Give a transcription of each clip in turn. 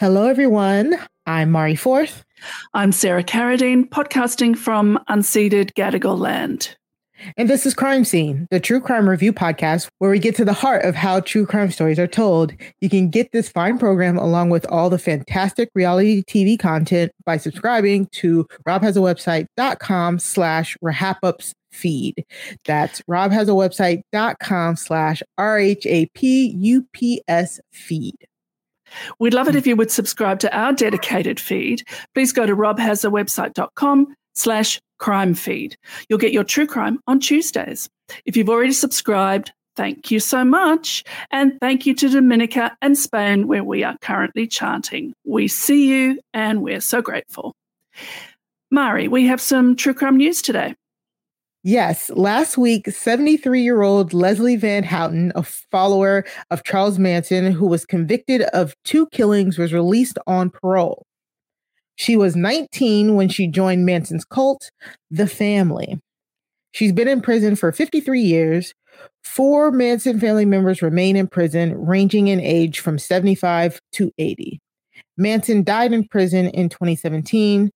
Hello, everyone. I'm Mari Forth. I'm Sarah Carradine, podcasting from unceded Gadigal land. And this is Crime Seen, the true crime review podcast where we get to the heart of how true crime stories are told. You can get this fine program along with all the fantastic reality TV content by subscribing to robhasawebsite.com slash rahapups feed. That's robhasawebsite.com slash R-H-A-P-U-P-S feed. We'd love it hmm. if you would subscribe to our dedicated feed. Please go to robhasawebsite.com slash crime feed. You'll get your true crime on Tuesdays. If you've already subscribed, thank you so much. And thank you to Dominica and Spain, where we are currently chanting. We see you and we're so grateful. Mari, we have some true crime news today. Yes, last week, 73 year old Leslie Van Houten, a follower of Charles Manson who was convicted of two killings, was released on parole. She was 19 when she joined Manson's cult, The Family. She's been in prison for 53 years. Four Manson family members remain in prison, ranging in age from 75 to 80. Manson died in prison in 2017.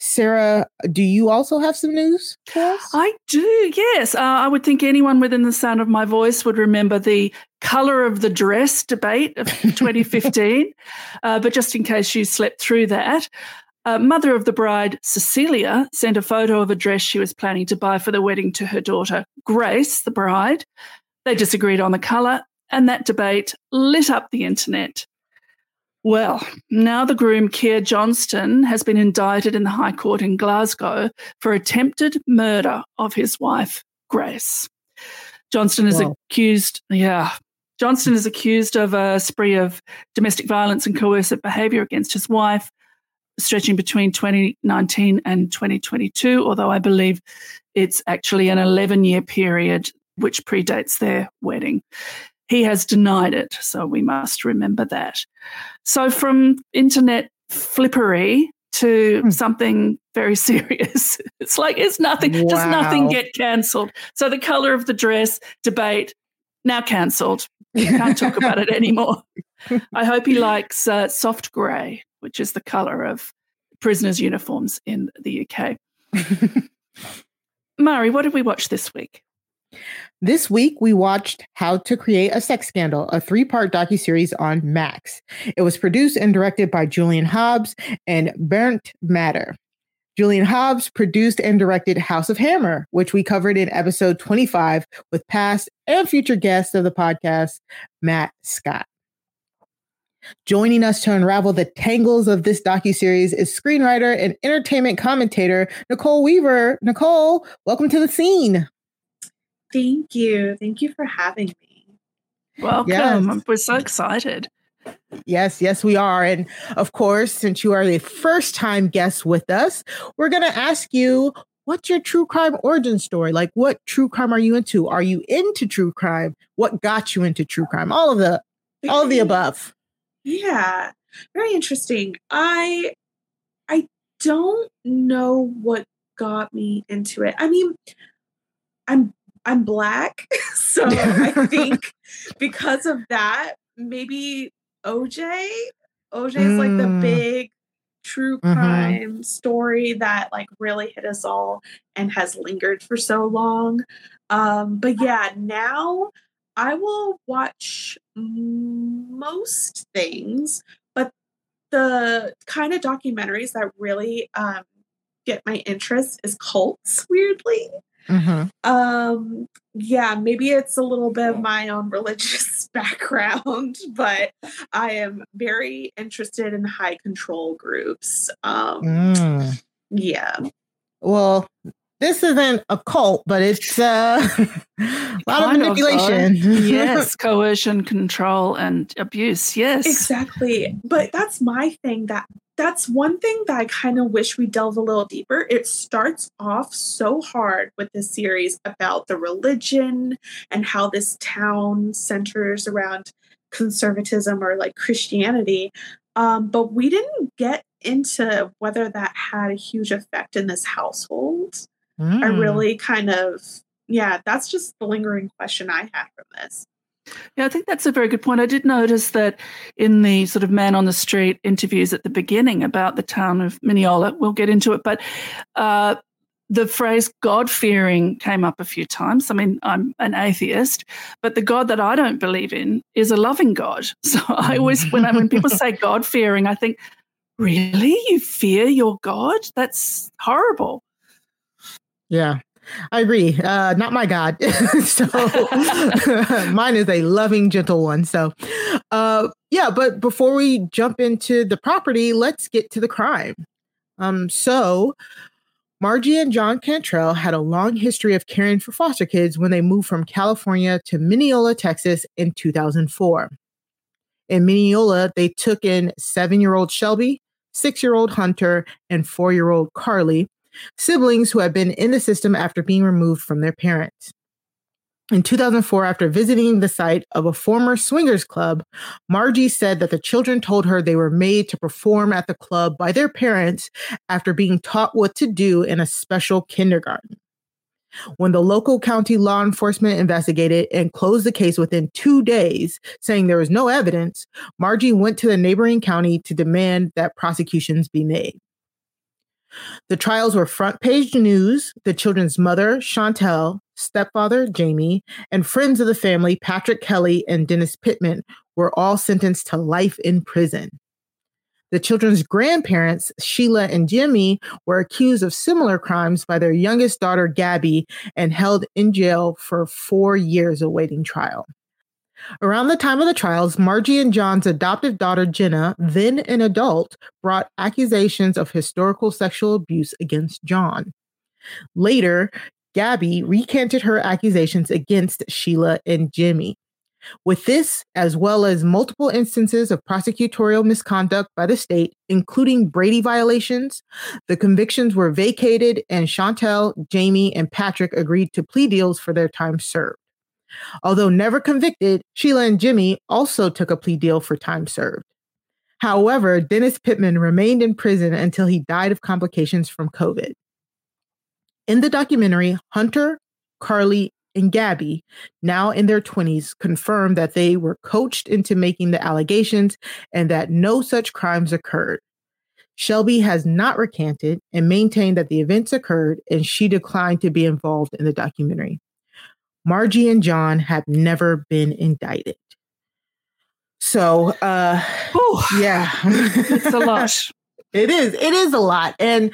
Sarah, do you also have some news I do, yes. Uh, I would think anyone within the sound of my voice would remember the color of the dress debate of 2015. uh, but just in case you slept through that, uh, mother of the bride, Cecilia, sent a photo of a dress she was planning to buy for the wedding to her daughter, Grace, the bride. They disagreed on the color, and that debate lit up the internet. Well, now the groom, Keir Johnston, has been indicted in the High Court in Glasgow for attempted murder of his wife, Grace. Johnston is wow. accused, yeah, Johnston is accused of a spree of domestic violence and coercive behavior against his wife, stretching between 2019 and 2022, although I believe it's actually an 11 year period which predates their wedding. He has denied it, so we must remember that. So, from internet flippery to hmm. something very serious, it's like it's nothing, wow. does nothing get cancelled. So, the color of the dress debate now cancelled. Can't talk about it anymore. I hope he likes uh, soft grey, which is the color of prisoners' uniforms in the UK. Mari, what did we watch this week? This week, we watched How to Create a Sex Scandal, a three part docuseries on Max. It was produced and directed by Julian Hobbs and Bernd Matter. Julian Hobbs produced and directed House of Hammer, which we covered in episode 25 with past and future guests of the podcast, Matt Scott. Joining us to unravel the tangles of this docuseries is screenwriter and entertainment commentator Nicole Weaver. Nicole, welcome to the scene. Thank you. Thank you for having me. Welcome. Yes. We're so excited. Yes, yes, we are. And of course, since you are the first time guest with us, we're going to ask you what's your true crime origin story? Like, what true crime are you into? Are you into true crime? What got you into true crime? All of the, all of the above. Yeah, very interesting. I, I don't know what got me into it. I mean, I'm I'm black. so I think because of that, maybe OJ, OJ is like the mm. big true mm-hmm. crime mm-hmm. story that like really hit us all and has lingered for so long. Um, but yeah, now I will watch most things, but the kind of documentaries that really um, get my interest is cults, weirdly. Mm-hmm. Um, yeah, maybe it's a little bit of my own religious background, but I am very interested in high control groups. Um, mm. Yeah. Well, this isn't a cult, but it's uh, a lot kind of manipulation. Of, yes, coercion, control, and abuse. Yes, exactly. But that's my thing that that's one thing that I kind of wish we delve a little deeper. It starts off so hard with this series about the religion and how this town centers around conservatism or like Christianity. Um, but we didn't get into whether that had a huge effect in this household. Mm. I hmm. really kind of, yeah, that's just the lingering question I had from this. Yeah, I think that's a very good point. I did notice that in the sort of man on the street interviews at the beginning about the town of Mineola, we'll get into it, but uh, the phrase God fearing came up a few times. I mean, I'm an atheist, but the God that I don't believe in is a loving God. So I always, when, I, when people say God fearing, I think, really? You fear your God? That's horrible. Yeah. I agree. Uh, not my God. so mine is a loving, gentle one. So, uh, yeah. But before we jump into the property, let's get to the crime. Um, so Margie and John Cantrell had a long history of caring for foster kids when they moved from California to Mineola, Texas in 2004. In Mineola, they took in seven year old Shelby, six year old Hunter, and four year old Carly siblings who had been in the system after being removed from their parents. In 2004, after visiting the site of a former swingers club, Margie said that the children told her they were made to perform at the club by their parents after being taught what to do in a special kindergarten. When the local county law enforcement investigated and closed the case within two days, saying there was no evidence, Margie went to the neighboring county to demand that prosecutions be made. The trials were front page news. The children's mother, Chantel, stepfather, Jamie, and friends of the family, Patrick Kelly and Dennis Pittman, were all sentenced to life in prison. The children's grandparents, Sheila and Jimmy, were accused of similar crimes by their youngest daughter, Gabby, and held in jail for four years awaiting trial. Around the time of the trials, Margie and John's adoptive daughter, Jenna, then an adult, brought accusations of historical sexual abuse against John. Later, Gabby recanted her accusations against Sheila and Jimmy. With this, as well as multiple instances of prosecutorial misconduct by the state, including Brady violations, the convictions were vacated and Chantel, Jamie, and Patrick agreed to plea deals for their time served. Although never convicted, Sheila and Jimmy also took a plea deal for time served. However, Dennis Pittman remained in prison until he died of complications from COVID. In the documentary, Hunter, Carly, and Gabby, now in their 20s, confirmed that they were coached into making the allegations and that no such crimes occurred. Shelby has not recanted and maintained that the events occurred and she declined to be involved in the documentary. Margie and John have never been indicted. So, uh, Ooh, yeah, it's a lot. It is. It is a lot. And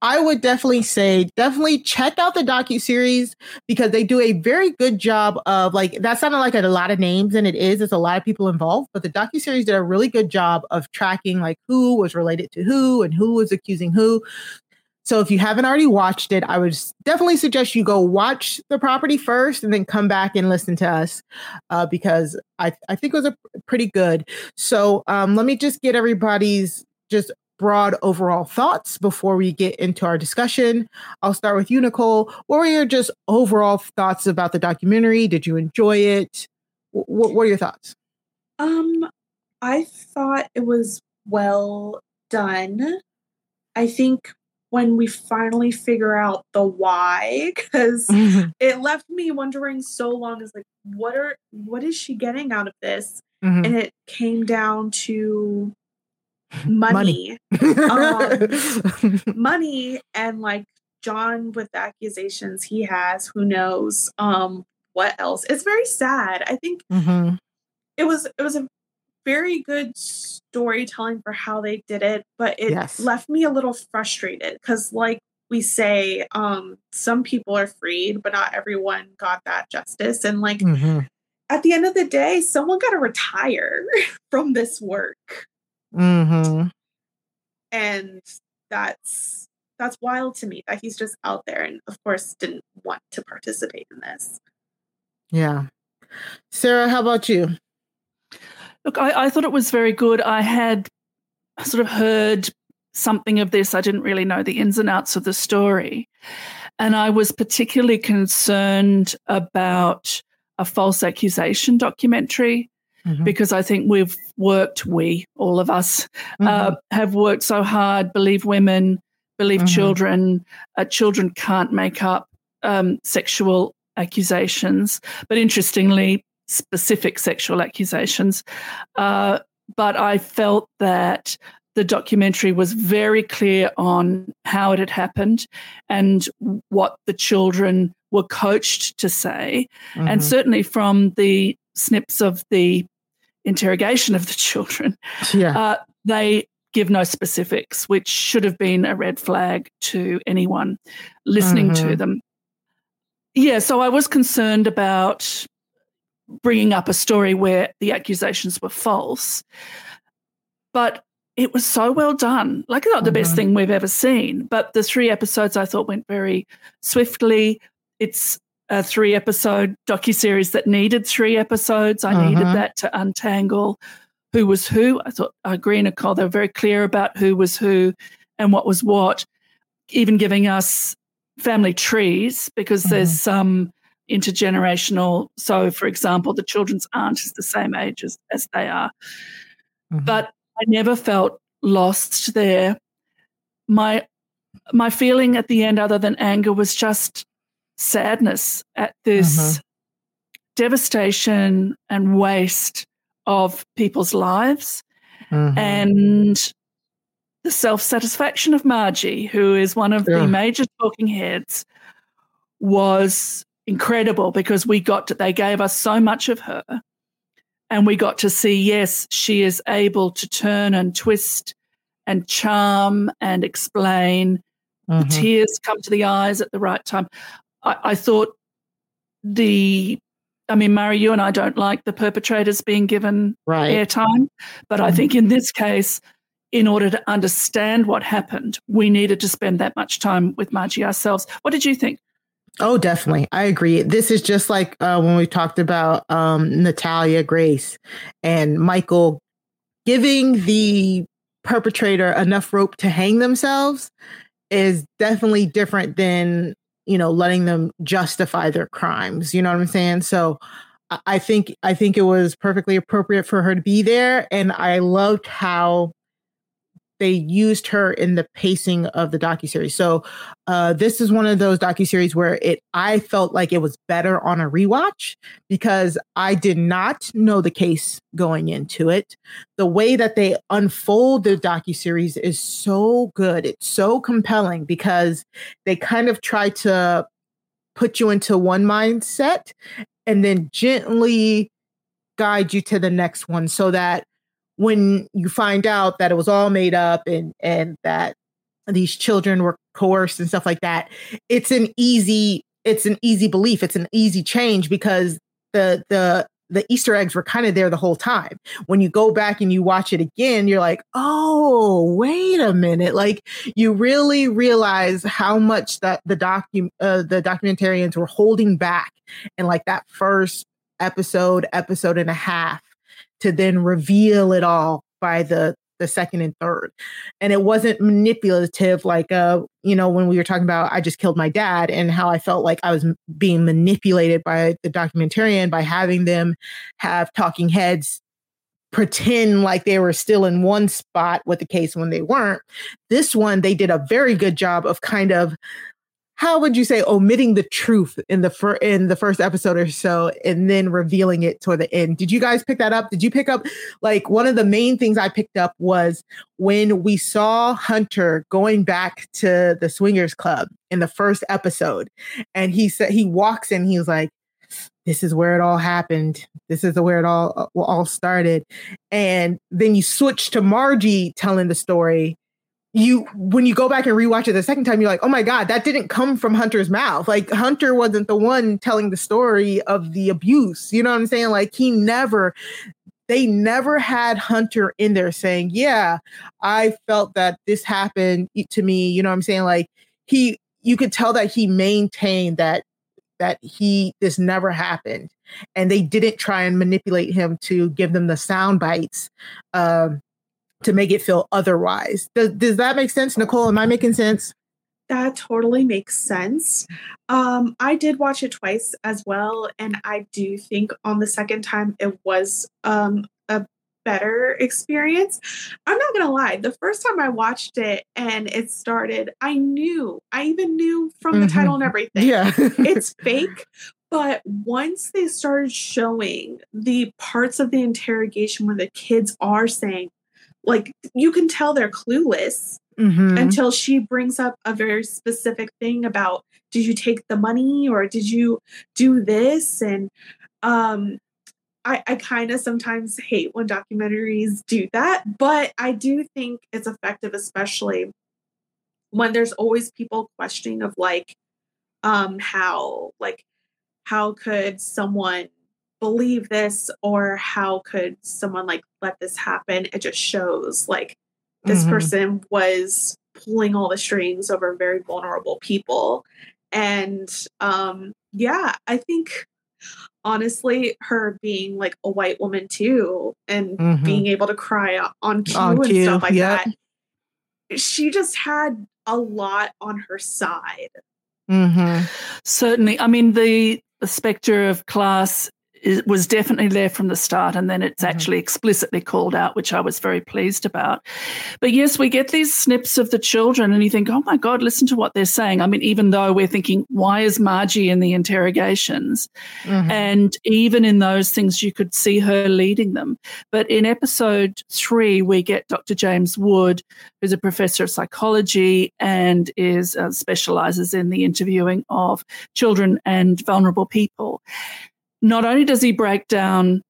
I would definitely say definitely check out the docu series because they do a very good job of like that sounded like a lot of names and it is. It's a lot of people involved, but the docu series did a really good job of tracking like who was related to who and who was accusing who. So if you haven't already watched it, I would definitely suggest you go watch the property first and then come back and listen to us uh, because I, I think it was a pretty good. So um, let me just get everybody's just broad overall thoughts before we get into our discussion. I'll start with you, Nicole. What were your just overall thoughts about the documentary? Did you enjoy it? what were your thoughts? Um, I thought it was well done. I think when we finally figure out the why because mm-hmm. it left me wondering so long is like what are what is she getting out of this mm-hmm. and it came down to money money. um, money and like john with the accusations he has who knows um what else it's very sad i think mm-hmm. it was it was a very good storytelling for how they did it, but it yes. left me a little frustrated because, like we say, um, some people are freed, but not everyone got that justice. And like mm-hmm. at the end of the day, someone got to retire from this work. Mm-hmm. And that's that's wild to me that he's just out there and of course didn't want to participate in this. Yeah. Sarah, how about you? Look, I, I thought it was very good. I had sort of heard something of this. I didn't really know the ins and outs of the story. And I was particularly concerned about a false accusation documentary mm-hmm. because I think we've worked, we, all of us, uh, mm-hmm. uh, have worked so hard, believe women, believe mm-hmm. children. Uh, children can't make up um, sexual accusations. But interestingly, specific sexual accusations. Uh, but I felt that the documentary was very clear on how it had happened and what the children were coached to say. Mm-hmm. And certainly from the snips of the interrogation of the children, yeah. Uh, they give no specifics, which should have been a red flag to anyone listening mm-hmm. to them. Yeah, so I was concerned about bringing up a story where the accusations were false. But it was so well done. Like, not the mm-hmm. best thing we've ever seen, but the three episodes I thought went very swiftly. It's a three episode docu-series that needed three episodes. I needed mm-hmm. that to untangle who was who. I thought I agree, Nicole. They were very clear about who was who and what was what, even giving us family trees because mm-hmm. there's some intergenerational. So, for example, the children's aunt is the same age as, as they are. Mm-hmm. But I never felt lost there. My my feeling at the end, other than anger, was just sadness at this mm-hmm. devastation and waste of people's lives mm-hmm. and the self satisfaction of Margie, who is one of yeah. the major talking heads, was incredible because we got to, they gave us so much of her. And we got to see, yes, she is able to turn and twist and charm and explain. Mm-hmm. Tears come to the eyes at the right time. I, I thought the I mean, Mari, you and I don't like the perpetrators being given right. airtime, but I mm-hmm. think in this case, in order to understand what happened, we needed to spend that much time with Margie ourselves. What did you think? Oh, definitely. I agree. This is just like uh, when we talked about um, Natalia Grace and Michael giving the perpetrator enough rope to hang themselves is definitely different than, you know, letting them justify their crimes. You know what I'm saying? So I think I think it was perfectly appropriate for her to be there. And I loved how they used her in the pacing of the docuseries. So uh, this is one of those docuseries where it I felt like it was better on a rewatch because I did not know the case going into it. The way that they unfold the docuseries is so good. It's so compelling because they kind of try to put you into one mindset and then gently guide you to the next one so that when you find out that it was all made up and and that these children were coerced and stuff like that it's an easy it's an easy belief it's an easy change because the the the easter eggs were kind of there the whole time. When you go back and you watch it again you're like oh wait a minute. Like you really realize how much that the docu uh, the documentarians were holding back in like that first episode episode and a half to then reveal it all by the the second and third. And it wasn't manipulative like uh you know when we were talking about i just killed my dad and how i felt like i was being manipulated by the documentarian by having them have talking heads pretend like they were still in one spot with the case when they weren't. This one they did a very good job of kind of how would you say omitting the truth in the fir- in the first episode or so and then revealing it toward the end did you guys pick that up did you pick up like one of the main things i picked up was when we saw hunter going back to the swingers club in the first episode and he said he walks in he's like this is where it all happened. This is where it all uh, all started. And then you switch to Margie telling the story you when you go back and rewatch it the second time, you're like, oh my God, that didn't come from Hunter's mouth. Like Hunter wasn't the one telling the story of the abuse. You know what I'm saying? Like he never they never had Hunter in there saying, Yeah, I felt that this happened to me. You know what I'm saying? Like he you could tell that he maintained that that he this never happened. And they didn't try and manipulate him to give them the sound bites. Um, to make it feel otherwise. Does, does that make sense, Nicole? Am I making sense? That totally makes sense. Um, I did watch it twice as well, and I do think on the second time it was um, a better experience. I'm not gonna lie, the first time I watched it and it started, I knew, I even knew from the mm-hmm. title and everything. Yeah. it's fake, But once they started showing the parts of the interrogation where the kids are saying, like, you can tell they're clueless Mhm. until she brings up a very specific thing about did you take the money or did you do this and um i i kind of sometimes hate when documentaries do that but i do think it's effective especially when there's always people questioning of like um how like how could someone believe this or how could someone like let this happen it just shows like this Mhm. person was pulling all the strings over very vulnerable people and um yeah i think honestly her being like a white woman too and Mhm. being able to cry on cue On and cue, stuff like yep. that she just had a lot on her side Mhm. Certainly. I mean, the, the spectre of class is, was definitely there from the start, and then it's Mhm. actually explicitly called out, which I was very pleased about. But yes, we get these snips of the children, and you think, oh my God, listen to what they're saying. I mean, even though we're thinking, why is Margie in the interrogations? Mhm. And even in those things, you could see her leading them. But in episode three, we get Dr. James Wood, who's a professor of psychology and is uh, specializes in the interviewing of children and vulnerable people. Not only does he break down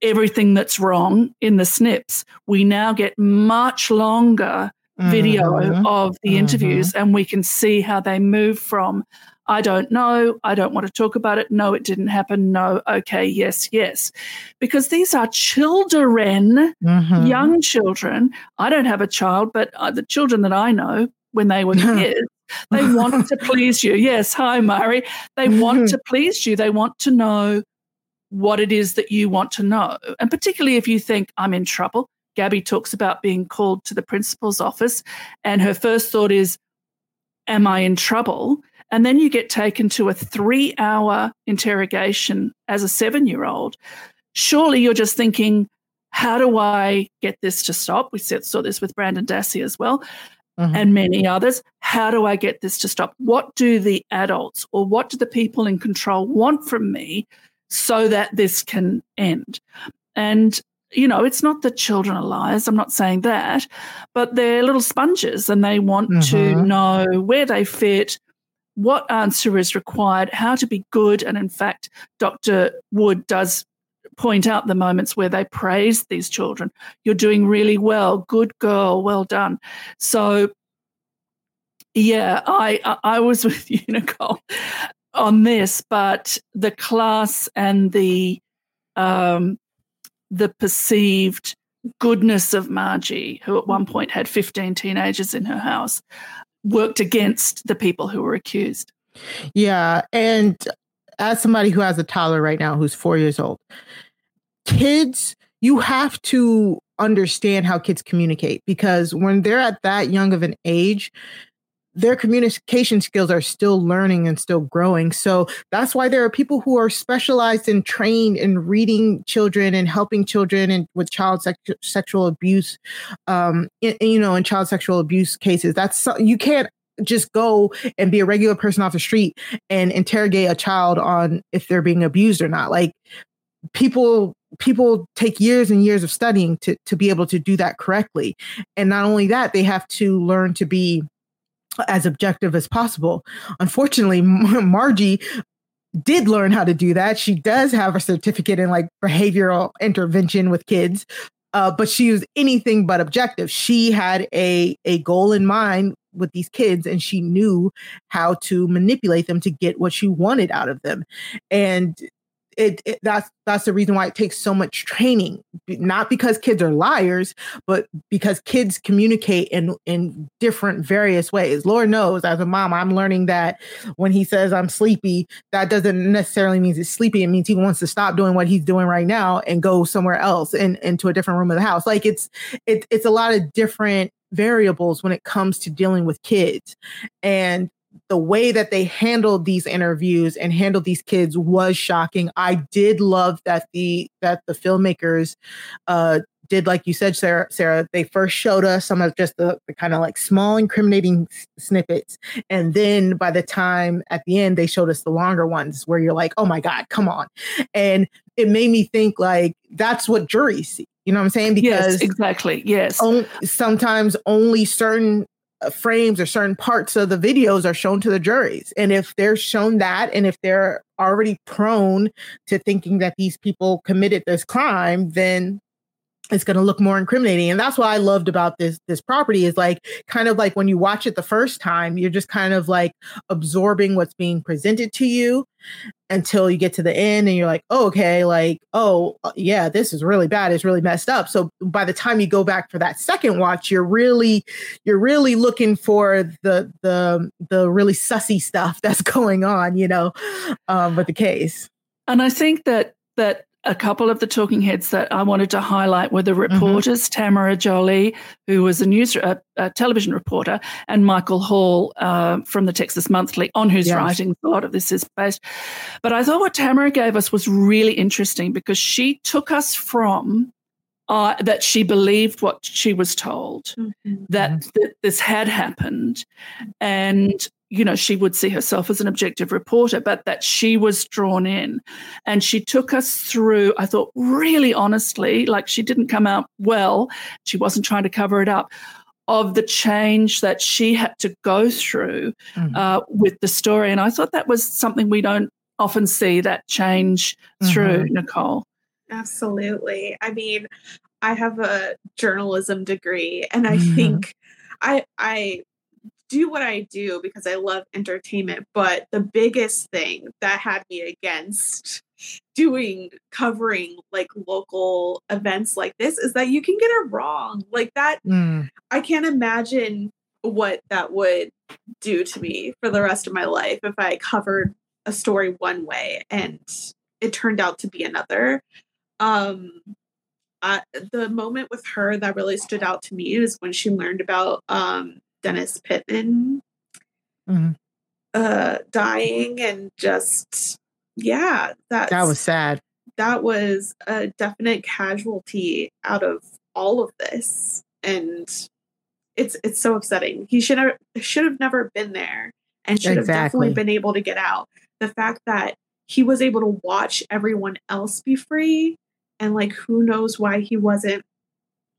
everything that's wrong in the snips, we now get much longer video Mhm. of the Mhm. interviews and we can see how they move from I don't know, I don't want to talk about it, no, it didn't happen, no, okay, yes, yes. Because these are children, Mhm. young children. I don't have a child, but uh, the children that I know when they were kids, they want to please you. Yes, hi, Mari. They want to mm-hmm. please you. They want to know what it is that you want to know. And particularly if you think, I'm in trouble. Gabby talks about being called to the principal's office, and her first thought is, Am I in trouble? And then you get taken to a three hour interrogation as a seven year old. Surely you're just thinking, How do I get this to stop? We saw this with Brendan Dassey as well Mhm. and many others. How do I get this to stop? What do the adults or what do the people in control want from me so that this can end? And, you know, it's not that children are liars. I'm not saying that, but they're little sponges and they want to Mhm. know where they fit, what answer is required, how to be good. And in fact, Dr. Wood does point out the moments where they praise these children. You're doing really well. Good girl. Well done. So, yeah, I I was with you, Nicole, on this, but the class and the um, the perceived goodness of Margie, who at one point had 15 teenagers in her house, worked against the people who were accused. Yeah. And as somebody who has a toddler right now who's four years old, kids, you have to understand how kids communicate because when they're at that young of an age, their communication skills are still learning and still growing. So that's why there are people who are specialized and trained in reading children and helping children and with child sex- sexual abuse, um, in, you know, in child sexual abuse cases. That's you can't just go and be a regular person off the street and interrogate a child on if they're being abused or not. Like people people take years and years of studying to to be able to do that correctly. And not only that, they have to learn to be as objective as possible. Unfortunately, Margie did learn how to do that. She does have a certificate in like behavioral intervention with kids, uh, but she was anything but objective. She had a a goal in mind with these kids, and she knew how to manipulate them to get what she wanted out of them. And it, it that's that's the reason why it takes so much training not because kids are liars but because kids communicate in in different various ways. Lord knows as a mom i'm learning that when he says i'm sleepy that doesn't necessarily mean he's sleepy. It means he wants to stop doing what he's doing right now and go somewhere else and into a different room of the house. Like it's it, it's a lot of different variables when it comes to dealing with kids. And the way that they handled these interviews and handled these kids was shocking. I did love that the that the filmmakers uh did, like you said, Sarah, Sarah, they first showed us some of just the, the kind of like small incriminating s- snippets. And then by the time at the end, they showed us the longer ones where you're like, oh my God, come on. And it made me think like that's what juries see. You know what I'm saying? Because yes, exactly. Yes. On, sometimes only certain Uh, frames or certain parts of the videos are shown to the juries. And if they're shown that, and if they're already prone to thinking that these people committed this crime, then it's going to look more incriminating and that's what i loved about this this property is like kind of like when you watch it the first time you're just kind of like absorbing what's being presented to you until you get to the end and you're like oh, okay like oh uh, yeah this is really bad it's really messed up. So by the time you go back for that second watch you're really you're really looking for the the the really sussy stuff that's going on you know um with the case. And i think that that a couple of the talking heads that I wanted to highlight were the mm-hmm. reporters, mm-hmm. Tamara Jolie, who was a news a, a television reporter, and Michael Hall uh, from the Texas Monthly, on whose yes. writing a lot of this is based. But I thought what Tamara gave us was really interesting because she took us from uh, that she believed what she was told, mm-hmm. that, mm-hmm. that this had happened, and you know, she would see herself as an objective reporter, but that she was drawn in. And she took us through, I thought, really honestly, like she didn't come out well. She wasn't trying to cover it up of the change that she had to go through mm-hmm. uh, with the story. And I thought that was something we don't often see that change through, mm-hmm. Nicole. Absolutely. I mean, I have a journalism degree and I mm-hmm. think I I do what I do because I love entertainment. But the biggest thing that had me against doing covering like local events like this is that you can get it wrong. Like that, mm. I can't imagine what that would do to me for the rest of my life if I covered a story one way and it turned out to be another. Um, uh, the moment with her that really stood out to me is when she learned about um, Dennis Pittman mm-hmm. uh, dying and just yeah, that that was sad. That was a definite casualty out of all of this, and it's it's so upsetting. He should have should have never been there, and should exactly. have definitely been able to get out. The fact that he was able to watch everyone else be free, and like who knows why he wasn't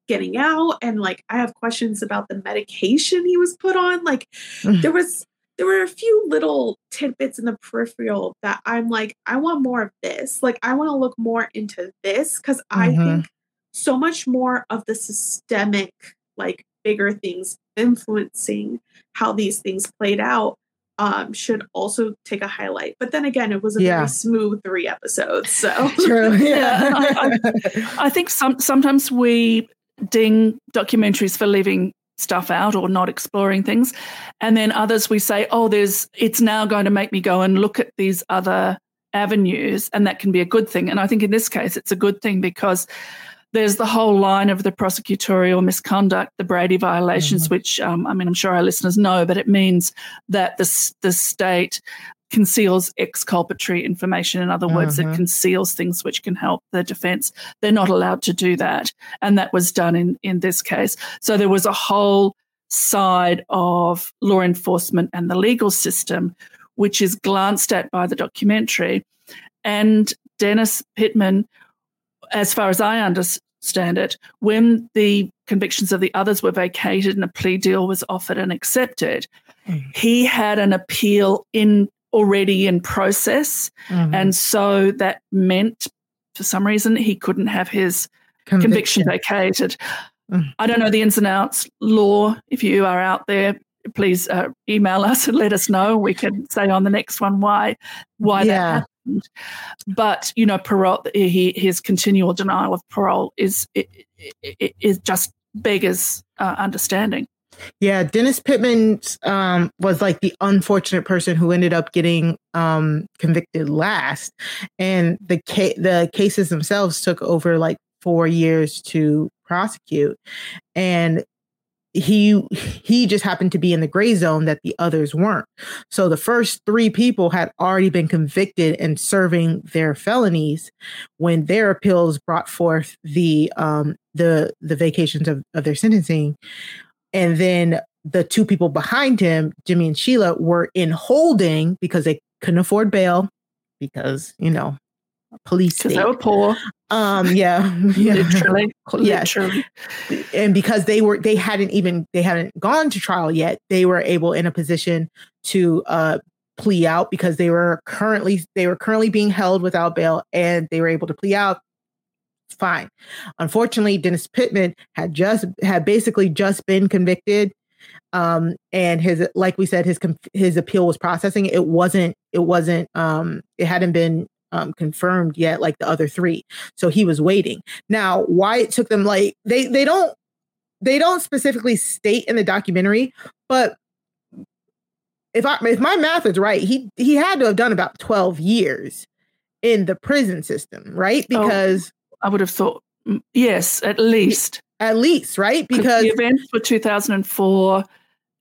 getting out and like i have questions about the medication he was put on like mm. there was there were a few little tidbits in the peripheral that i'm like i want more of this like i want to look more into this because mm-hmm. i think so much more of the systemic like bigger things influencing how these things played out um, should also take a highlight. But then again, it was a yeah. very smooth three episodes. So true. Yeah. yeah I, I, I, think some sometimes we ding documentaries for leaving stuff out or not exploring things and then others we say oh there's it's now going to make me go and look at these other avenues and that can be a good thing and i think in this case it's a good thing because there's the whole line of the prosecutorial misconduct, the Brady violations, mm-hmm. which um, I mean, I'm sure our listeners know, but it means that the, the state conceals exculpatory information. In other words, mm-hmm. it conceals things which can help the defense. They're not allowed to do that. And that was done in, in this case. So there was a whole side of law enforcement and the legal system, which is glanced at by the documentary. And Dennis Pittman, as far as I understand it, when the convictions of the others were vacated and a plea deal was offered and accepted, mm. he had an appeal in already in process. Mm-hmm. And so that meant, for some reason, he couldn't have his conviction, conviction vacated. Mm-hmm. I don't know the ins and outs. Law, if you are out there, please uh, email us and let us know. We can say on the next one why why yeah. that happened. But you know, parole, he, his continual denial of parole is is just beggars uh, understanding. Yeah, Dennis Pittman um, was like the unfortunate person who ended up getting um, convicted last, and the ca- the cases themselves took over like four years to prosecute, and he he just happened to be in the gray zone that the others weren't. So the first three people had already been convicted and serving their felonies when their appeals brought forth the um the the vacations of, of their sentencing. And then the two people behind him, Jimmy and Sheila, were in holding because they couldn't afford bail because, you know, police because they were poor. Um, yeah, yeah. literally, yes. literally. and because they were they hadn't even they hadn't gone to trial yet, they were able in a position to uh plea out because they were currently they were currently being held without bail and they were able to plea out fine unfortunately dennis pittman had just had basically just been convicted um and his like we said his his appeal was processing it wasn't it wasn't um it hadn't been um, confirmed yet, like the other three. So he was waiting. Now, why it took them like they they don't they don't specifically state in the documentary, but if I if my math is right, he he had to have done about twelve years in the prison system, right? Oh, because I would have thought mm, yes, at least at least right because the events were two thousand and four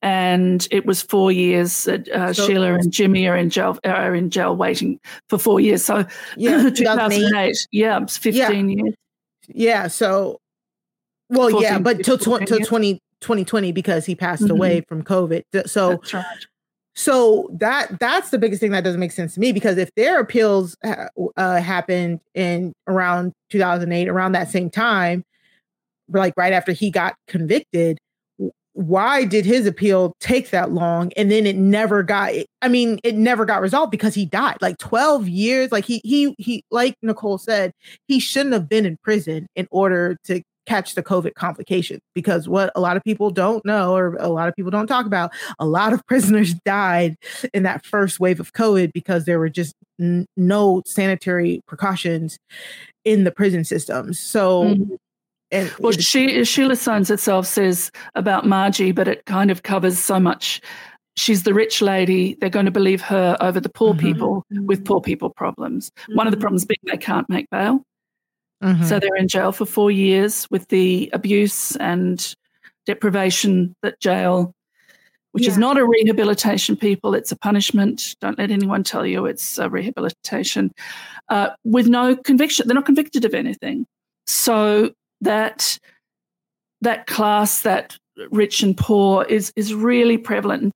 and it was four years. Uh, so, Sheila and Jimmy are in jail are in jail waiting for four years. So yeah, 2008. Yeah, 15 yeah. years. Yeah. So, well, 14, yeah, but till, tw- till 20, 2020 because he passed mm-hmm. away from COVID. So, right. So that that's the biggest thing that doesn't make sense to me because if their appeals uh, happened in around 2008, around that same time, like right after he got convicted, why did his appeal take that long? And then it never got i mean it never got resolved because he died. Like 12 years like he he he like nicole said he shouldn't have been in prison in order to catch the covid complications because what a lot of people don't know or a lot of people don't talk about a lot of prisoners died in that first wave of covid because there were just n- no sanitary precautions in the prison systems so mm-hmm and well, she, Sheila Signs itself says about Margie, but it kind of covers so much. She's the rich lady. They're going to believe her over the poor mm-hmm. people with poor people problems. Mm-hmm. One of the mm-hmm. problems being they can't make bail. Mm-hmm. So they're in jail for four years with the abuse and deprivation that jail, which yeah. is not a rehabilitation, people, it's a punishment. Don't let anyone tell you it's a rehabilitation, uh, with no conviction. They're not convicted of anything. So that that class, that rich and poor, is is really prevalent.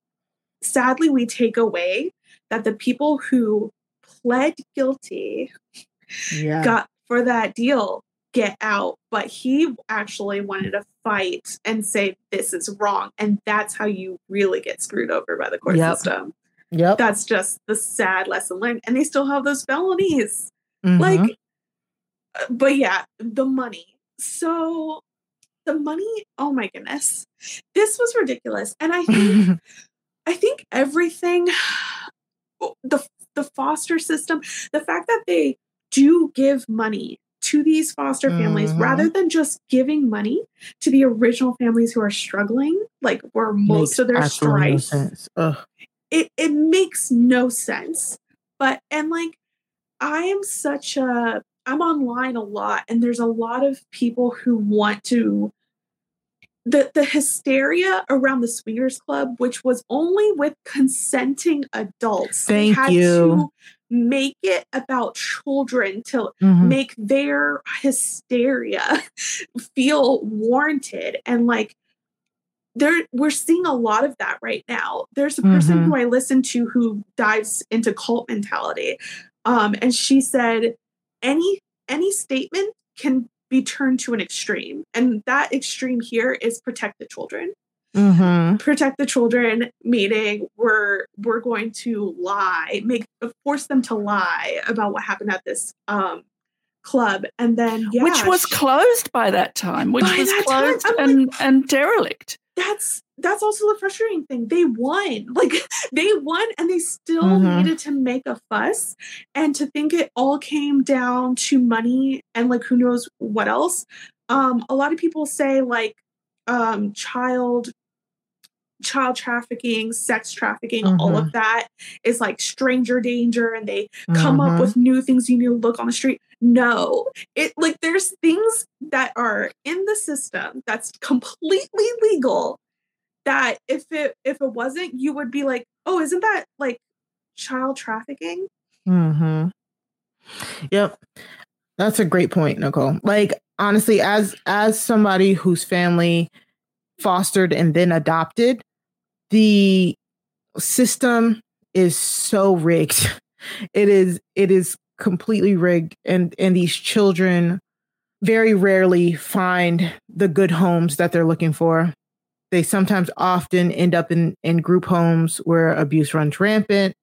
Sadly, we take away that the people who pled guilty yeah. got for that deal get out, but he actually wanted to fight and say this is wrong, and that's how you really get screwed over by the court yep. system. Yep. That's just the sad lesson learned. And they still have those felonies. Mm-hmm. Like, uh, but yeah, the money so the money, oh my goodness. This was ridiculous. And I think I think everything the the foster system, the fact that they do give money to these foster families mm-hmm. rather than just giving money to the original families who are struggling, like where most makes of their strife. No it it makes no sense. But and like I am such a I'm online a lot and there's a lot of people who want to the the hysteria around the swingers club which was only with consenting adults Thank had you. to make it about children to mm-hmm. make their hysteria feel warranted and like there we're seeing a lot of that right now there's a person mm-hmm. who i listen to who dives into cult mentality um, and she said any any statement can be turned to an extreme and that extreme here is protect the children mm-hmm. protect the children meaning we're we're going to lie make force them to lie about what happened at this um club and then yeah, which was closed by that time which was closed and like, and derelict that's that's also the frustrating thing. They won. Like they won and they still mm-hmm. needed to make a fuss and to think it all came down to money and like who knows what else. Um a lot of people say like um child child trafficking, sex trafficking, mm-hmm. all of mm-hmm. that is like stranger danger and they come mm-hmm. up with new things you need to look on the street. No, it like there's things that are in the system that's completely legal that if it if it wasn't, you would be like, oh, isn't that like child trafficking? Mm-hmm. Yep. That's a great point, Nicole. Like honestly, as as somebody whose family fostered and then adopted, the system is so rigged. It is it is completely rigged and and these children very rarely find the good homes that they're looking for. They sometimes often end up in in group homes where abuse runs rampant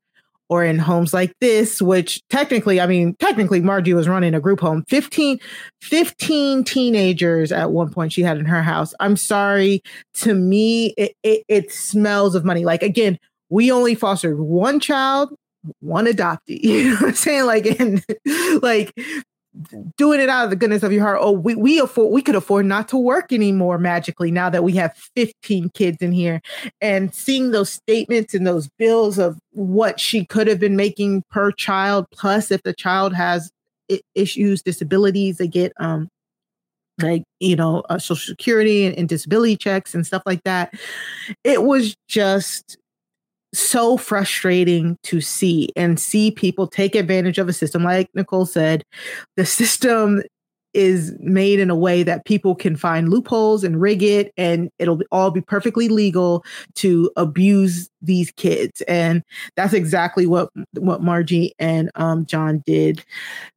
or in homes like this, which technically, I mean, technically Margie was running a group home. 15, 15 teenagers at one point she had in her house. I'm sorry. To me, it, it, it smells of money. Like, again, we only fostered one child, one adoptee. You know what I'm saying? Like, and like doing it out of the goodness of your heart. Oh, we, we afford we could afford not to work anymore magically now that we have 15 kids in here. And seeing those statements and those bills of what she could have been making per child, plus if the child has issues, disabilities, they get um like you know uh, social security and, and disability checks and stuff like that. It was just so frustrating to see and see people take advantage of a system. Like Nicole said, the system is made in a way that people can find loopholes and rig it, and it'll all be perfectly legal to abuse these kids. And that's exactly what what Margie and um, John did.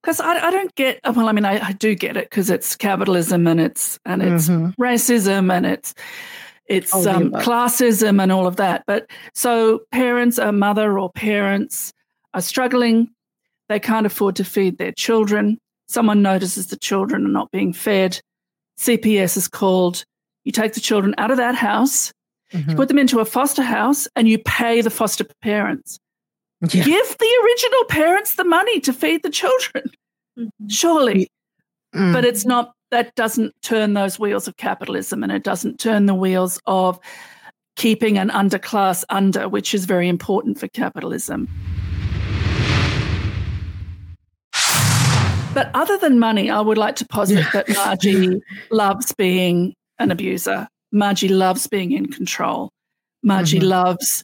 Because I, I, don't get. Well, I mean, I, I do get it because it's capitalism and it's and it's mm-hmm. racism and it's it's oh, um, classism and all of that. But so parents, a mother or parents are struggling. They can't afford to feed their children. Someone notices the children are not being fed. CPS is called. You take the children out of that house, mm-hmm. you put them into a foster house, and you pay the foster parents. Yeah. Give the original parents the money to feed the children, mm-hmm. surely. Mm. But it's not that doesn't turn those wheels of capitalism and it doesn't turn the wheels of keeping an underclass under, which is very important for capitalism. But other than money, I would like to posit that Margie loves being an abuser. Margie loves being in control. Margie mm-hmm. loves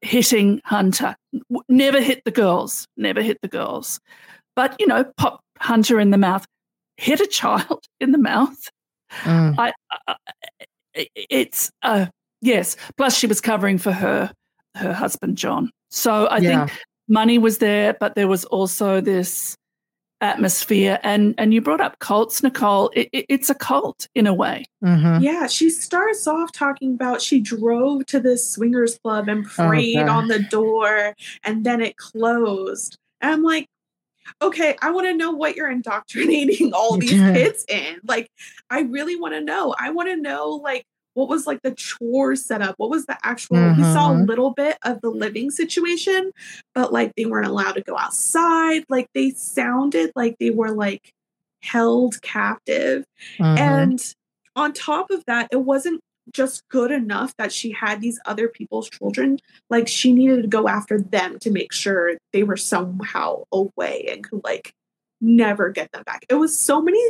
hitting Hunter. Never hit the girls, never hit the girls. But, you know, pop Hunter in the mouth hit a child in the mouth. Mm. I, I, it's uh, yes. Plus, she was covering for her her husband John. So I yeah. think money was there, but there was also this atmosphere. And and you brought up cults, Nicole. It, it, it's a cult in a way. Mm-hmm. Yeah, she starts off talking about she drove to this swingers club and prayed oh, on the door, and then it closed. And I'm like, okay, I want to know what you're indoctrinating all these kids in. Like, I really want to know. I want to know, like, what was like the chore setup? What was the actual? We saw a mm-hmm. little bit of the living situation, but like they weren't allowed to go outside. Like they sounded like they were like held captive. Mm-hmm. And on top of that, it wasn't just good enough that she had these other people's children. Like she needed to go after them to make sure they were somehow away and could like never get them back. It was so many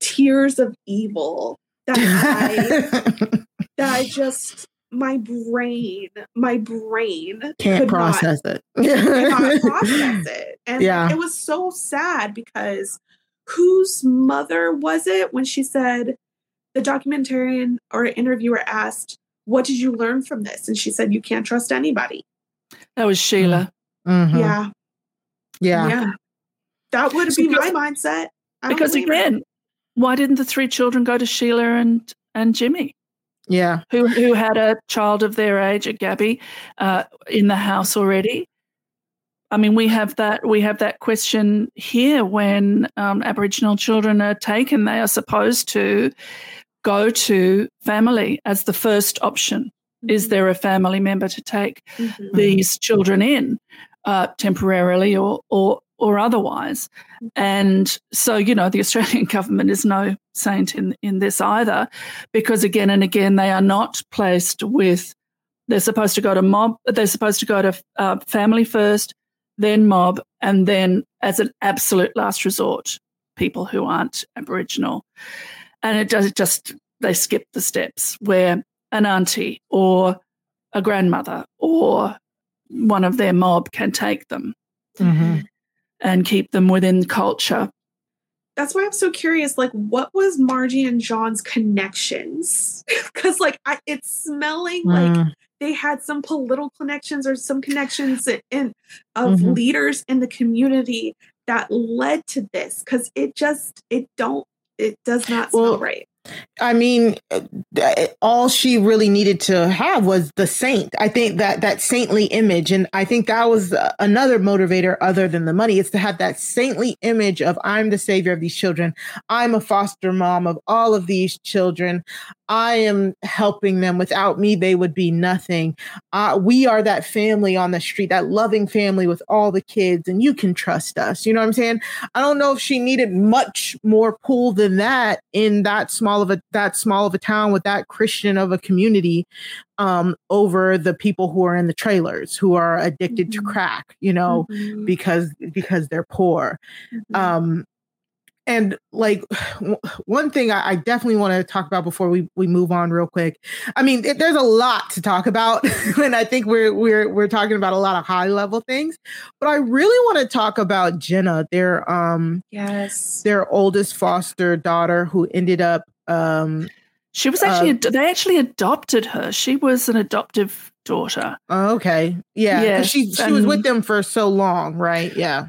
tears of evil that I that I just my brain, my brain can't process not, it. process it. And yeah. it was so sad because whose mother was it when she said the documentarian or interviewer asked, What did you learn from this? And she said, You can't trust anybody. That was Sheila. Mm-hmm. Yeah. Yeah. Yeah. That would be my mindset. Because again, her. why didn't the three children go to Sheila and and Jimmy? Yeah. Who who had a child of their age, a Gabby, uh, in the house already? I mean, we have that we have that question here when um, Aboriginal children are taken. They are supposed to go to family as the first option. Mm-hmm. Is there a family member to take mm-hmm. these children in uh, temporarily or or or otherwise? Mm-hmm. And so, you know, the Australian government is no saint in in this either, because again and again they are not placed with. They're supposed to go to mob. They're supposed to go to uh, family first, then mob, and then as an absolute last resort, people who aren't Aboriginal and it does just they skip the steps where an auntie or a grandmother or one of their mob can take them Mhm. and keep them within culture. That's why I'm so curious. Like, what was Margie and John's connections? Because, like, I, it's smelling like Mm. they had some political connections or some connections in of Mhm. leaders in the community that led to this. Because it just it don't it does not smell right. I mean, uh, all she really needed to have was the saint. I think that that saintly image, and I think that was uh, another motivator other than the money, is to have that saintly image of I'm the savior of these children. I'm a foster mom of all of these children. I am helping them. Without me, they would be nothing. Uh, we are that family on the street, that loving family with all the kids, and you can trust us. You know what I'm saying? I don't know if she needed much more pull than that in that small of a that small of a town with that Christian of a community um, over the people who are in the trailers who are addicted to Mhm. crack. You know, Mhm, because because they're poor. mhm. Um, and like w- one thing I, I definitely want to talk about before we, we move on real quick. I mean, it, there's a lot to talk about, and I think we're we're we're talking about a lot of high level things. But I really want to talk about Jenna, their um yes. their oldest foster daughter, who ended up um She was actually, Uh, they actually adopted her. She was an adoptive daughter. oh, okay yeah 'cause she Yes, she was with them for so long, right? Yeah,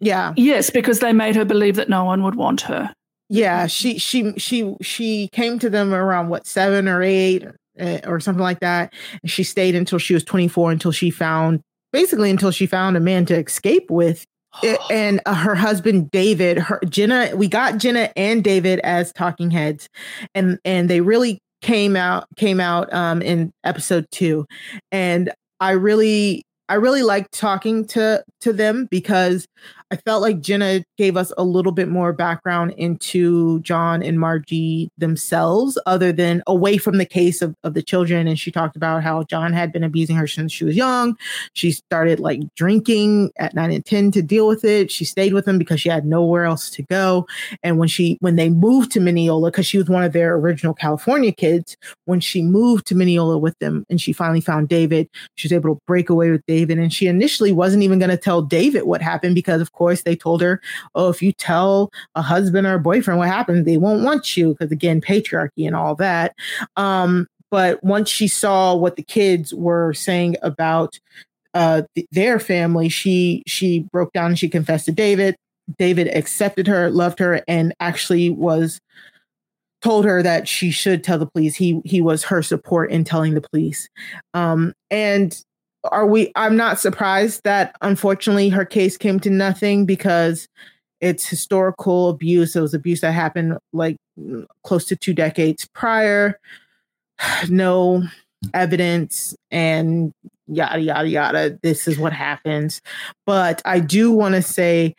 yeah. Yes, because they made her believe that no one would want her. Yeah, she she she she came to them around what seven or eight uh, or something like that. And she stayed until she was 24 until she found basically until she found a man to escape with. I- And uh, her husband David, her Jenna, we got Jenna and David as talking heads, and and they really came out came out um in episode two, and I really I really liked talking to to them because I felt like Jenna gave us a little bit more background into John and Margie themselves, other than away from the case of, of the children. And she talked about how John had been abusing her since she was young. She started like drinking at nine and 10 to deal with it. She stayed with him because she had nowhere else to go. And when she when they moved to Mineola, because she was one of their original California kids, when she moved to Mineola with them and she finally found David, she was able to break away with David. And she initially wasn't even going to tell David what happened because, of course, they told her, oh, if you tell a husband or a boyfriend what happened, they won't want you because, again, patriarchy and all that. Um, but once she saw what the kids were saying about uh, th- their family, she she broke down and she confessed to David. David accepted her, loved her, and actually was told her that she should tell the police. He he was her support in telling the police. Um, and are we? I'm not surprised that unfortunately her case came to nothing because it's historical abuse. It was abuse that happened like close to two decades prior. No evidence and yada yada yada. This is what happens. But I do want to say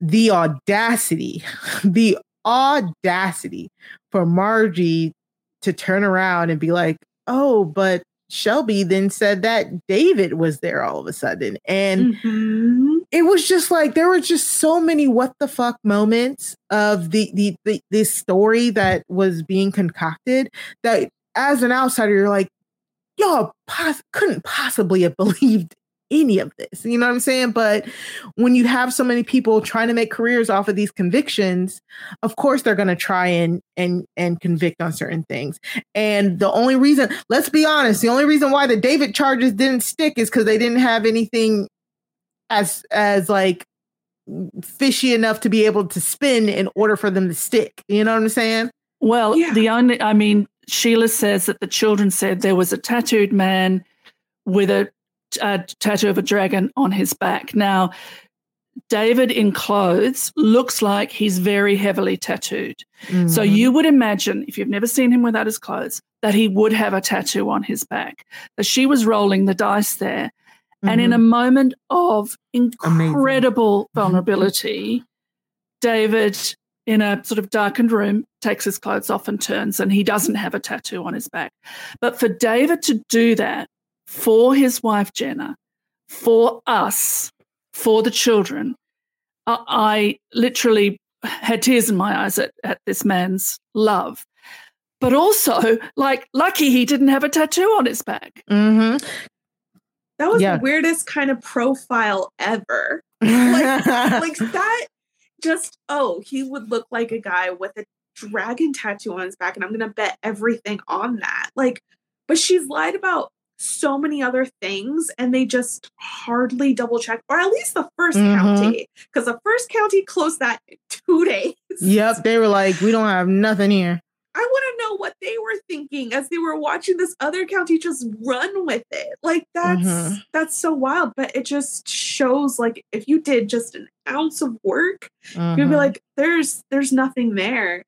the audacity, the audacity for Margie to turn around and be like, oh, but Shelby then said that David was there all of a sudden. And Mhm. it was just like there were just so many what the fuck moments of the the, the this story that was being concocted that as an outsider you're like y'all pos- couldn't possibly have believed any of this you know what i'm saying but when you have so many people trying to make careers off of these convictions of course they're going to try and and and convict on certain things and the only reason let's be honest the only reason why the david charges didn't stick is because they didn't have anything as as like fishy enough to be able to spin in order for them to stick. You know what I'm saying? Well, Yeah. the only, I mean, Sheila says that the children said there was a tattooed man with a, a tattoo of a dragon on his back. Now, David in clothes looks like he's very heavily tattooed. So Mhm. you would imagine, if you've never seen him without his clothes, that he would have a tattoo on his back. That she was rolling the dice there. And in a Mhm. moment of incredible vulnerability, David, in a sort of darkened room, takes his clothes off and turns, and he doesn't have a tattoo on his back. But for David to do that for his wife, Jenna, for us, for the children, I, I literally had tears in my eyes at, at this man's love. but also like lucky he didn't have a tattoo on his back. Mm-hmm. That was Yeah. the weirdest kind of profile ever. Like, like that just oh, he would look like a guy with a dragon tattoo on his back, and I'm gonna bet everything on that. Like, but she's lied about so many other things, and they just hardly double check, or at least the 1st Mhm. county, because the first county closed that in two days. yep, they were like, we don't have nothing here. I want to know what they were thinking as they were watching this other county just run with it. Like that's Mhm. that's so wild, but it just shows like if you did just an ounce of work, you'd Mhm. be like there's there's nothing there.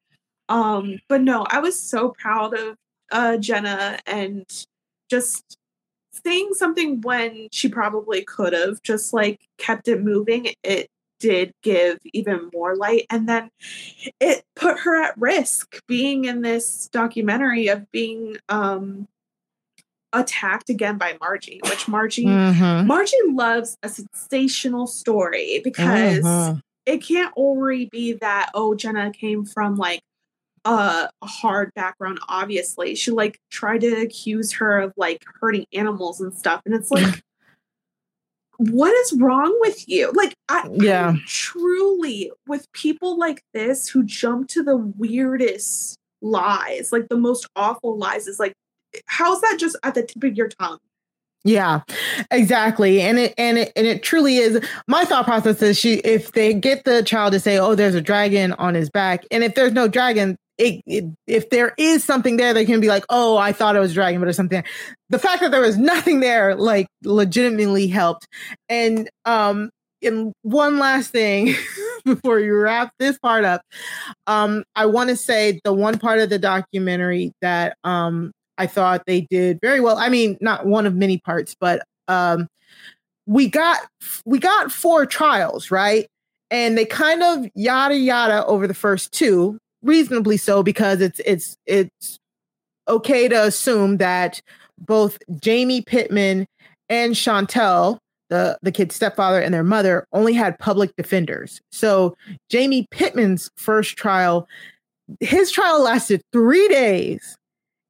Um but no, I was so proud of uh Jenna and just saying something when she probably could have just like kept it moving. It did give even more light and then it put her at risk being in this documentary of being um attacked again by Margie, which Margie Mhm. Margie loves a sensational story because Mhm. it can't already be that oh Jenna came from like a, a hard background obviously she like tried to accuse her of like hurting animals and stuff and it's like what is wrong with you like I, Yeah. I truly with people like this who jump to the weirdest lies like the most awful lies is like how's that just at the tip of your tongue Yeah, exactly. And it and it and it truly is my thought process is she if they get the child to say, Oh, there's a dragon on his back, and if there's no dragon, it, it if there is something there, they can be like, Oh, I thought it was dragon, but there's something. The fact that there was nothing there like legitimately helped. And um and one last thing before you wrap this part up. Um, I want to say the one part of the documentary that um I thought they did very well. I mean, not one of many parts, but um, we got we got four trials, right? And they kind of yada yada over the first two, reasonably so, because it's it's it's okay to assume that both Jamie Pittman and Chantel, the the kid's stepfather and their mother, only had public defenders. So Jamie Pittman's first trial, his trial lasted three days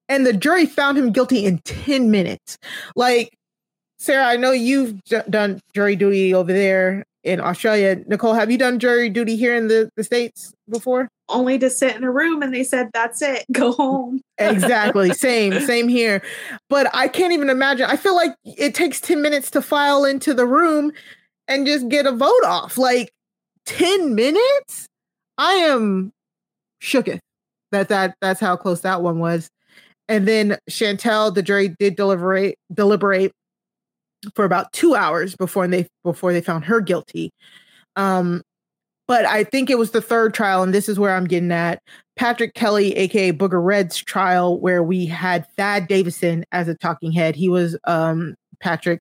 and the jury found him guilty in 10 minutes. Like, Sarah, I know you've done jury duty over there in Australia. Nicole, have you done jury duty here in the, the States before? only to sit in a room and they said that's it go home Exactly. same, same here. But I can't even imagine. I feel like it takes 10 minutes to file into the room and just get a vote off. Like 10 minutes? I am shooketh that that that's how close that one was. And then Chantel, the jury did deliberate deliberate for about two hours before they before they found her guilty. Um, but I think it was the third trial, and this is where I'm getting at. Patrick Kelly, aka Booger Red's trial, where we had Thad Davison as a talking head. He was um Patrick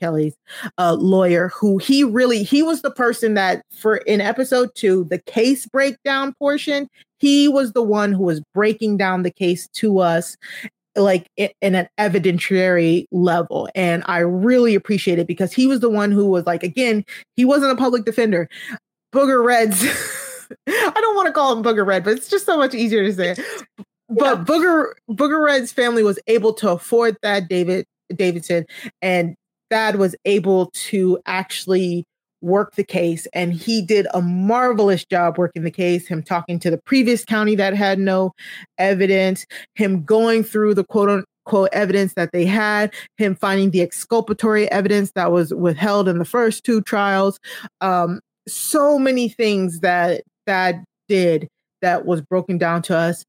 Kelly's uh, lawyer, who he really he was the person that for in episode two, the case breakdown portion, he was the one who was breaking down the case to us like in an evidentiary level and i really appreciate it because he was the one who was like again he wasn't a public defender. Booger reds i don't want to call him booger red but it's just so much easier to say. But booger booger red's family was able to afford that david davidson and thad was able to actually work the case and he did a marvelous job working the case him talking to the previous county that had no evidence him going through the quote unquote evidence that they had him finding the exculpatory evidence that was withheld in the first two trials. Um so many things that that did that was broken down to us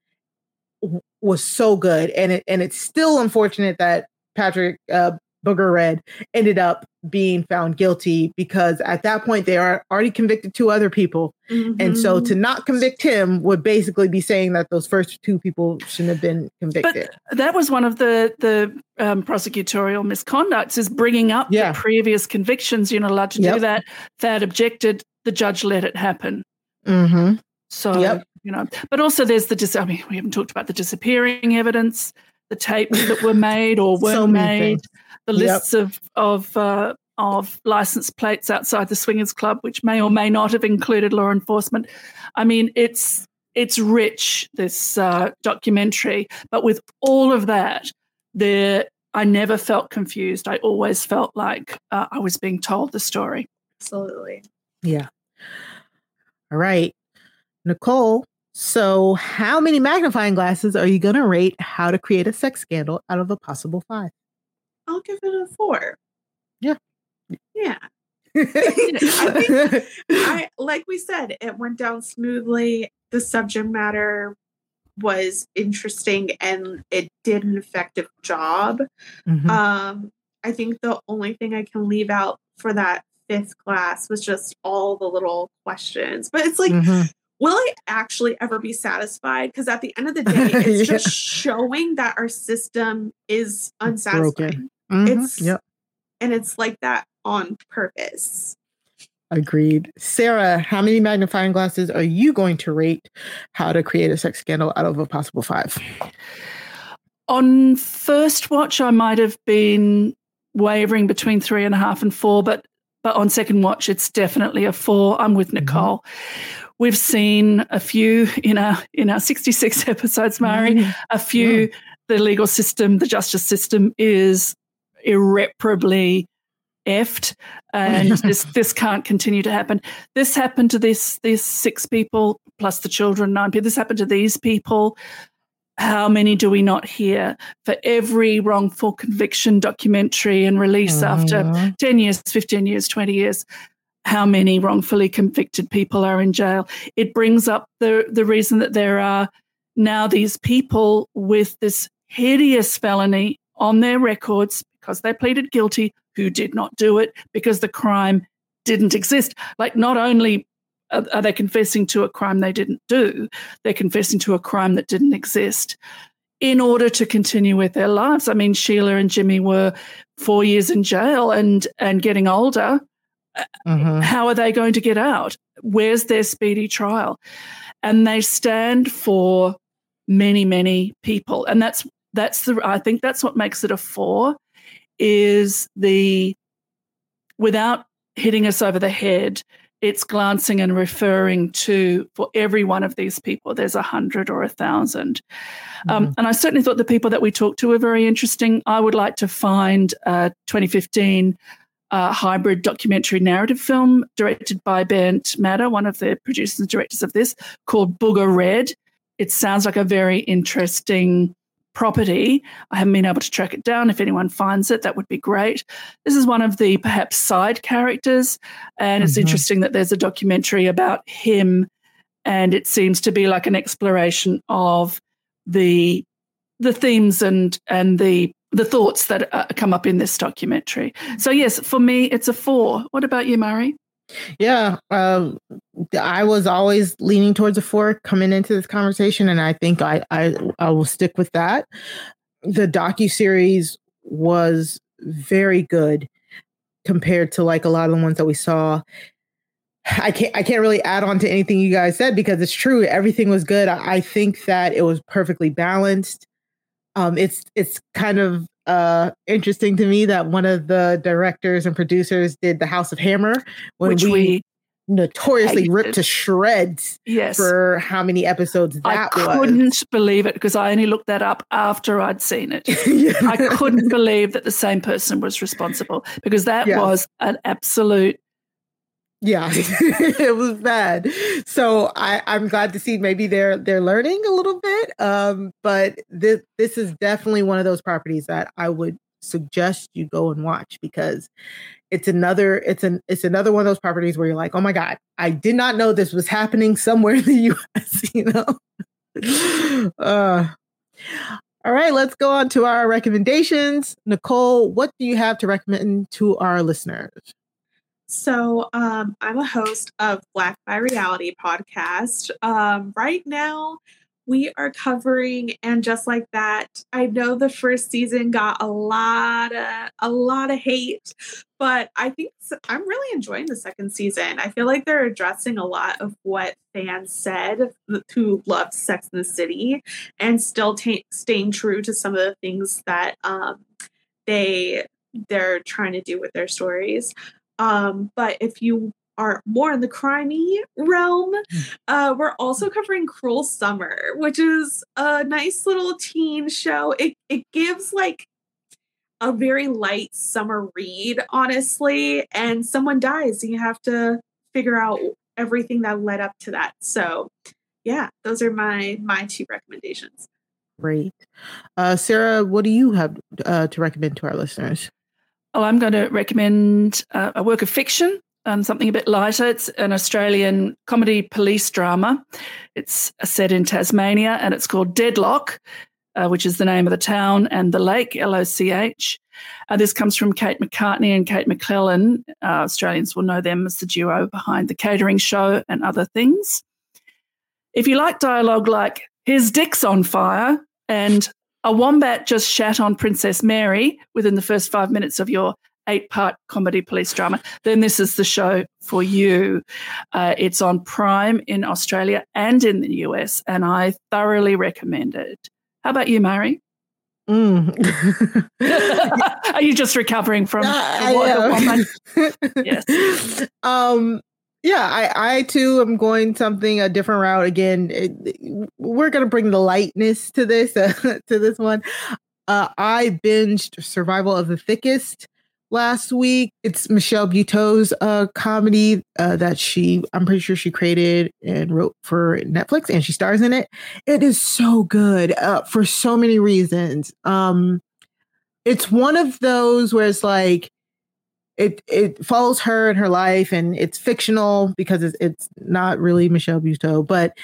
was so good and it and it's still unfortunate that patrick uh booger red ended up being found guilty because at that point they are already convicted two other people and so Mhm. to not convict him would basically be saying that those first two people shouldn't have been convicted But That was one of the the um, prosecutorial misconducts is bringing up Yeah. the previous convictions. You're not allowed to Yep. do that. That objected. The judge let it happen. mm-hmm. So Yep. you know, but also there's the dis- I mean, we haven't talked about the disappearing evidence, the tapes that were made or weren't So made, things. the Yep. lists of of uh, of license plates outside the swingers club, which may or may not have included law enforcement. I mean, it's it's rich this uh, documentary, but with all of that, there I never felt confused. I always felt like uh, I was being told the story. Absolutely. Yeah. All right. Nicole, so how many magnifying glasses are you going to rate How to Create a Sex Scandal out of a possible five? I'll give it a four. Yeah. Yeah. I think I like we said, it went down smoothly. The subject matter was interesting and it did an effective job. Mhm. Um, I think the only thing I can leave out for that fifth class was just all the little questions. But it's like, Mhm. Will I actually ever be satisfied? Because at the end of the day, it's Yeah. just showing that our system is unsatisfying. Mhm. It's Yep. and it's like that on purpose. Agreed. Sarah, how many magnifying glasses are you going to rate How to Create a Sex Scandal out of a possible five? On first watch, I might have been wavering between three and a half and four, but but on second watch, it's definitely a four. I'm with Nicole. We've seen a few in our in our 66 episodes, Mari. A few. The legal system, the justice system, is irreparably effed, and this this can't continue to happen. This happened to this these six people plus the children, nine people. This happened to these people. How many do we not hear for every wrongful conviction documentary and release after Mhm. 10 years, 15 years, 20 years? How many wrongfully convicted people are in jail? It brings up the, the reason that there are now these people with this hideous felony on their records because they pleaded guilty who did not do it because the crime didn't exist. Like, not only are, they confessing to a crime they didn't do, they're confessing to a crime that didn't exist in order to continue with their lives. I mean, Sheila and Jimmy were four years in jail and and getting older. Mhm. How are they going to get out? Where's their speedy trial? And they stand for many, many people. And that's that's the I think that's what makes it a four is the without hitting us over the head, it's glancing and referring to for every one of these people, there's a hundred or a thousand. Um, and I certainly thought the people that we talked to were very interesting. I would like to find a 2015 uh, hybrid documentary narrative film directed by Berndt Mader, one of the producers and directors of this, called Booger Red. It sounds like a very interesting property. I haven't been able to track it down. If anyone finds it, that would be great. This is one of the perhaps side characters, and it's Mhm. interesting that there's a documentary about him, and it seems to be like an exploration of the the themes and and the the thoughts that uh, come up in this documentary. So yes, for me, it's a four. What about you, Mari? Yeah, um, I was always leaning towards a four coming into this conversation, and I think I I, I will stick with that. The docu series was very good compared to like a lot of the ones that we saw. I can't I can't really add on to anything you guys said because it's true. Everything was good. I, I think that it was perfectly balanced. Um, it's it's kind of uh interesting to me that one of the directors and producers did the House of Hammer when Which we, we notoriously ripped to shreds yes. for how many episodes I that was. I couldn't believe it because I only looked that up after I'd seen it. Yeah. I couldn't believe that the same person was responsible because that Yes. was an absolute Yeah, it was bad. So I, I'm glad to see maybe they're they're learning a little bit. Um, but this this is definitely one of those properties that I would suggest you go and watch because it's another it's an it's another one of those properties where you're like, oh my god, I did not know this was happening somewhere in the U.S. You know. uh, all right, let's go on to our recommendations. Nicole, what do you have to recommend to our listeners? So, um, I'm a host of Black by Reality podcast. Um, right now, we are covering and just like that. I know the first season got a lot of a lot of hate, but I think I'm really enjoying the second season. I feel like they're addressing a lot of what fans said who loved Sex in the City, and still ta staying true to some of the things that um, they they're trying to do with their stories. Um, but if you are more in the crimey realm. Hmm. Uh, we're also covering Cruel Summer, which is a nice little teen show. It it gives like a very light summer read, honestly, and someone dies, and you have to figure out everything that led up to that. So, yeah, those are my my two recommendations. Great, uh, Sarah. What do you have uh, to recommend to our listeners? Oh, I'm going to recommend uh, a work of fiction and something a bit lighter. It's an Australian comedy police drama. It's set in Tasmania and it's called Deadloch, uh, which is the name of the town and the lake, L O C H. Uh, this comes from Kate McCartney and Kate McLennan. Uh, Australians will know them as the duo behind the Katering Show and other things. If you like dialogue like, his dick's on fire, and a wombat just shat on Princess Mari within the first five minutes of your eight part comedy police drama, then this is the show for you. Uh, it's on Prime in Australia and in the US, and I thoroughly recommend it. How about you, Mary? Mm. Are you just recovering from uh, yes. Um, yeah, I, I too am going something a different route again. It, we're gonna bring the lightness to this uh, to this one. Uh, I binged Survival of the Thickest last week. It's Michelle Buteau's uh, comedy uh, that she, I'm pretty sure she created and wrote for Netflix, and she stars in it. It is so good uh, for so many reasons. Um, it's one of those where it's like it it follows her and her life and it's fictional because it's, it's not really Michelle Buteau, but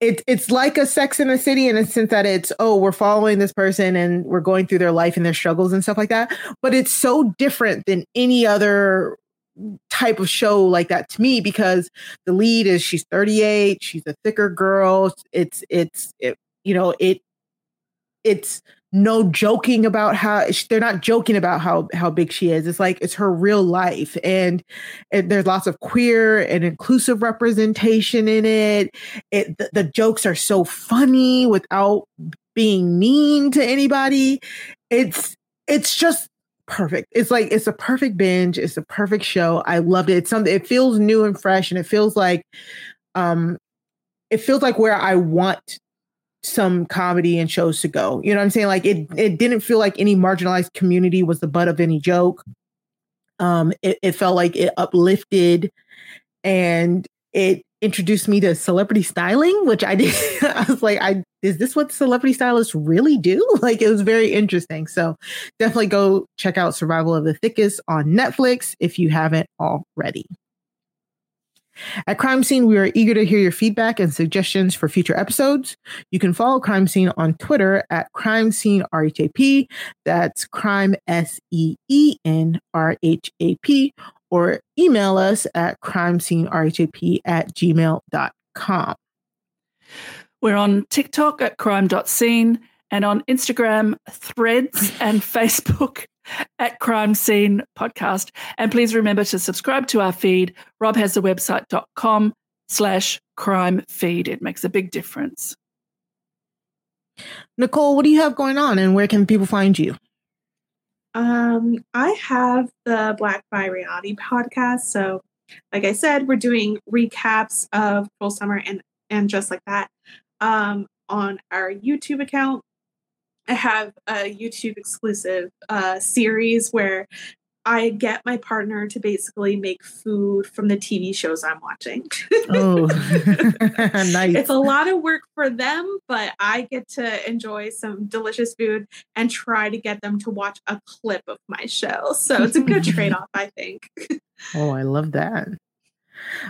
it, it's like a sex in the city in a sense that it's oh we're following this person and we're going through their life and their struggles and stuff like that but it's so different than any other type of show like that to me because the lead is she's 38 she's a thicker girl it's it's it, you know it it's no joking about how they're not joking about how how big she is. It's like it's her real life and, there's lots of queer and inclusive representation in it. It the, the jokes are so funny without being mean to anybody. It's it's just perfect. It's like it's a perfect binge. It's a perfect show. I loved it. It's something it feels new and fresh and it feels like um it feels like where i want some comedy and shows to go. You know what I'm saying? Like it it didn't feel like any marginalized community was the butt of any joke. Um it, it felt like it uplifted and it introduced me to celebrity styling, which I did. I was like, I is this what celebrity stylists really do? Like it was very interesting. So definitely go check out Survival of the Thickest on Netflix if you haven't already. At Crime Seen, we are eager to hear your feedback and suggestions for future episodes. You can follow Crime Seen on Twitter at Crime Seen RHAP. That's Crime S E E N R H A P, or email us at crime seen rhap at gmail.com. We're on TikTok at crime.seen and on Instagram, threads, and Facebook at Crime Seen Podcast. And please remember to subscribe to our feed. Rob has the website.com slash crime feed. It makes a big difference. Nicole, what do you have going on and where can people find you? Um, I have the Black by Reality podcast. So, like I said, we're doing recaps of Cruel Summer and and just like that um, on our YouTube account. I have a YouTube exclusive uh, series where I get my partner to basically make food from the TV shows I'm watching. oh, nice. It's a lot of work for them, but I get to enjoy some delicious food and try to get them to watch a clip of my show. So it's a good trade off, I think. oh, I love that.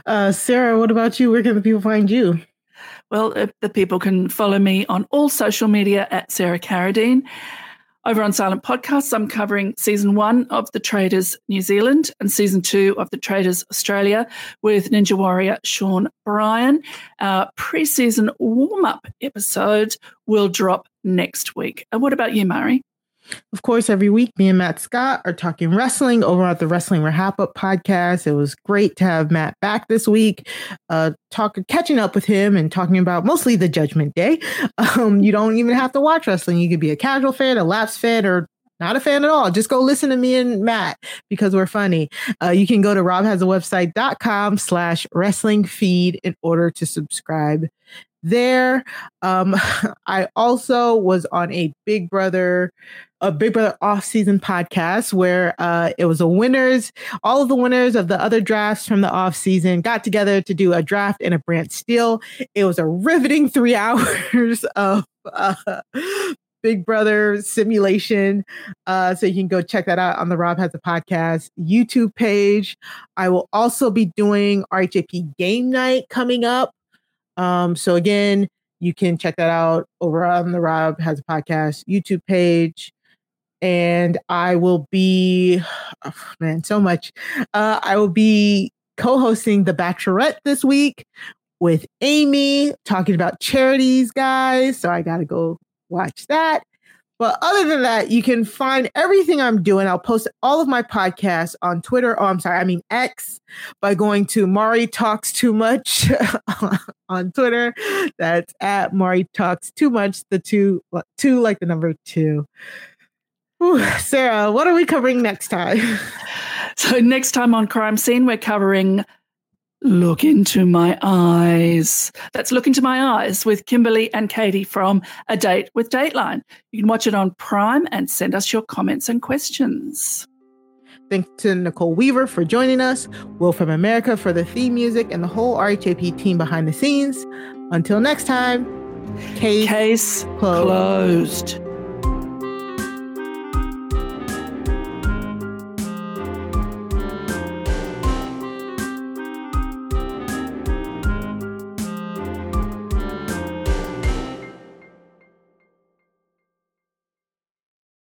Uh, Sarah, what about you? Where can the people find you? Well, uh, the people can follow me on all social media at Sarah Carradine. Over on Silent Podcasts, I'm covering season one of The Traitors New Zealand and season two of The Traitors Australia with Ninja Warrior Sean Bryan. Our pre season warm up episode will drop next week. And what about you, Mari? Of course, every week, me and Matt Scott are talking wrestling over at the Wrestling Wrap Up podcast. It was great to have Matt back this week, uh, talking, catching up with him and talking about mostly the Judgment Day. Um, you don't even have to watch wrestling; you could be a casual fan, a lapsed fan, or not a fan at all. Just go listen to me and Matt because we're funny. Uh, you can go to robhasawebsite.com slash wrestling feed in order to subscribe there. Um, I also was on a Big Brother, a Big Brother off season podcast where uh, it was a winners, all of the winners of the other drafts from the off season got together to do a draft and a brand Steele. It was a riveting three hours of uh, Big Brother simulation. Uh, so you can go check that out on the Rob Has a Podcast YouTube page. I will also be doing RHAP Game Night coming up. Um, so again, you can check that out over on the Rob Has a Podcast YouTube page. And I will be, oh, man, so much. Uh, I will be co hosting The Bachelorette this week with Amy, talking about charities, guys. So I got to go watch that. But other than that, you can find everything I'm doing. I'll post all of my podcasts on Twitter. Oh, I'm sorry, I mean X by going to Mari Talks Too Much on Twitter. That's at Mari Talks Too Much. The two, two like the number two. Sarah, what are we covering next time? So next time on Crime Seen, we're covering Look into my eyes. That's Look into my eyes with Kimberly and Katie from A Date with Dateline. You can watch it on Prime and send us your comments and questions. Thanks to Nicole Weaver for joining us, Will from America for the theme music, and the whole RHAP team behind the scenes. Until next time, case, case closed. closed.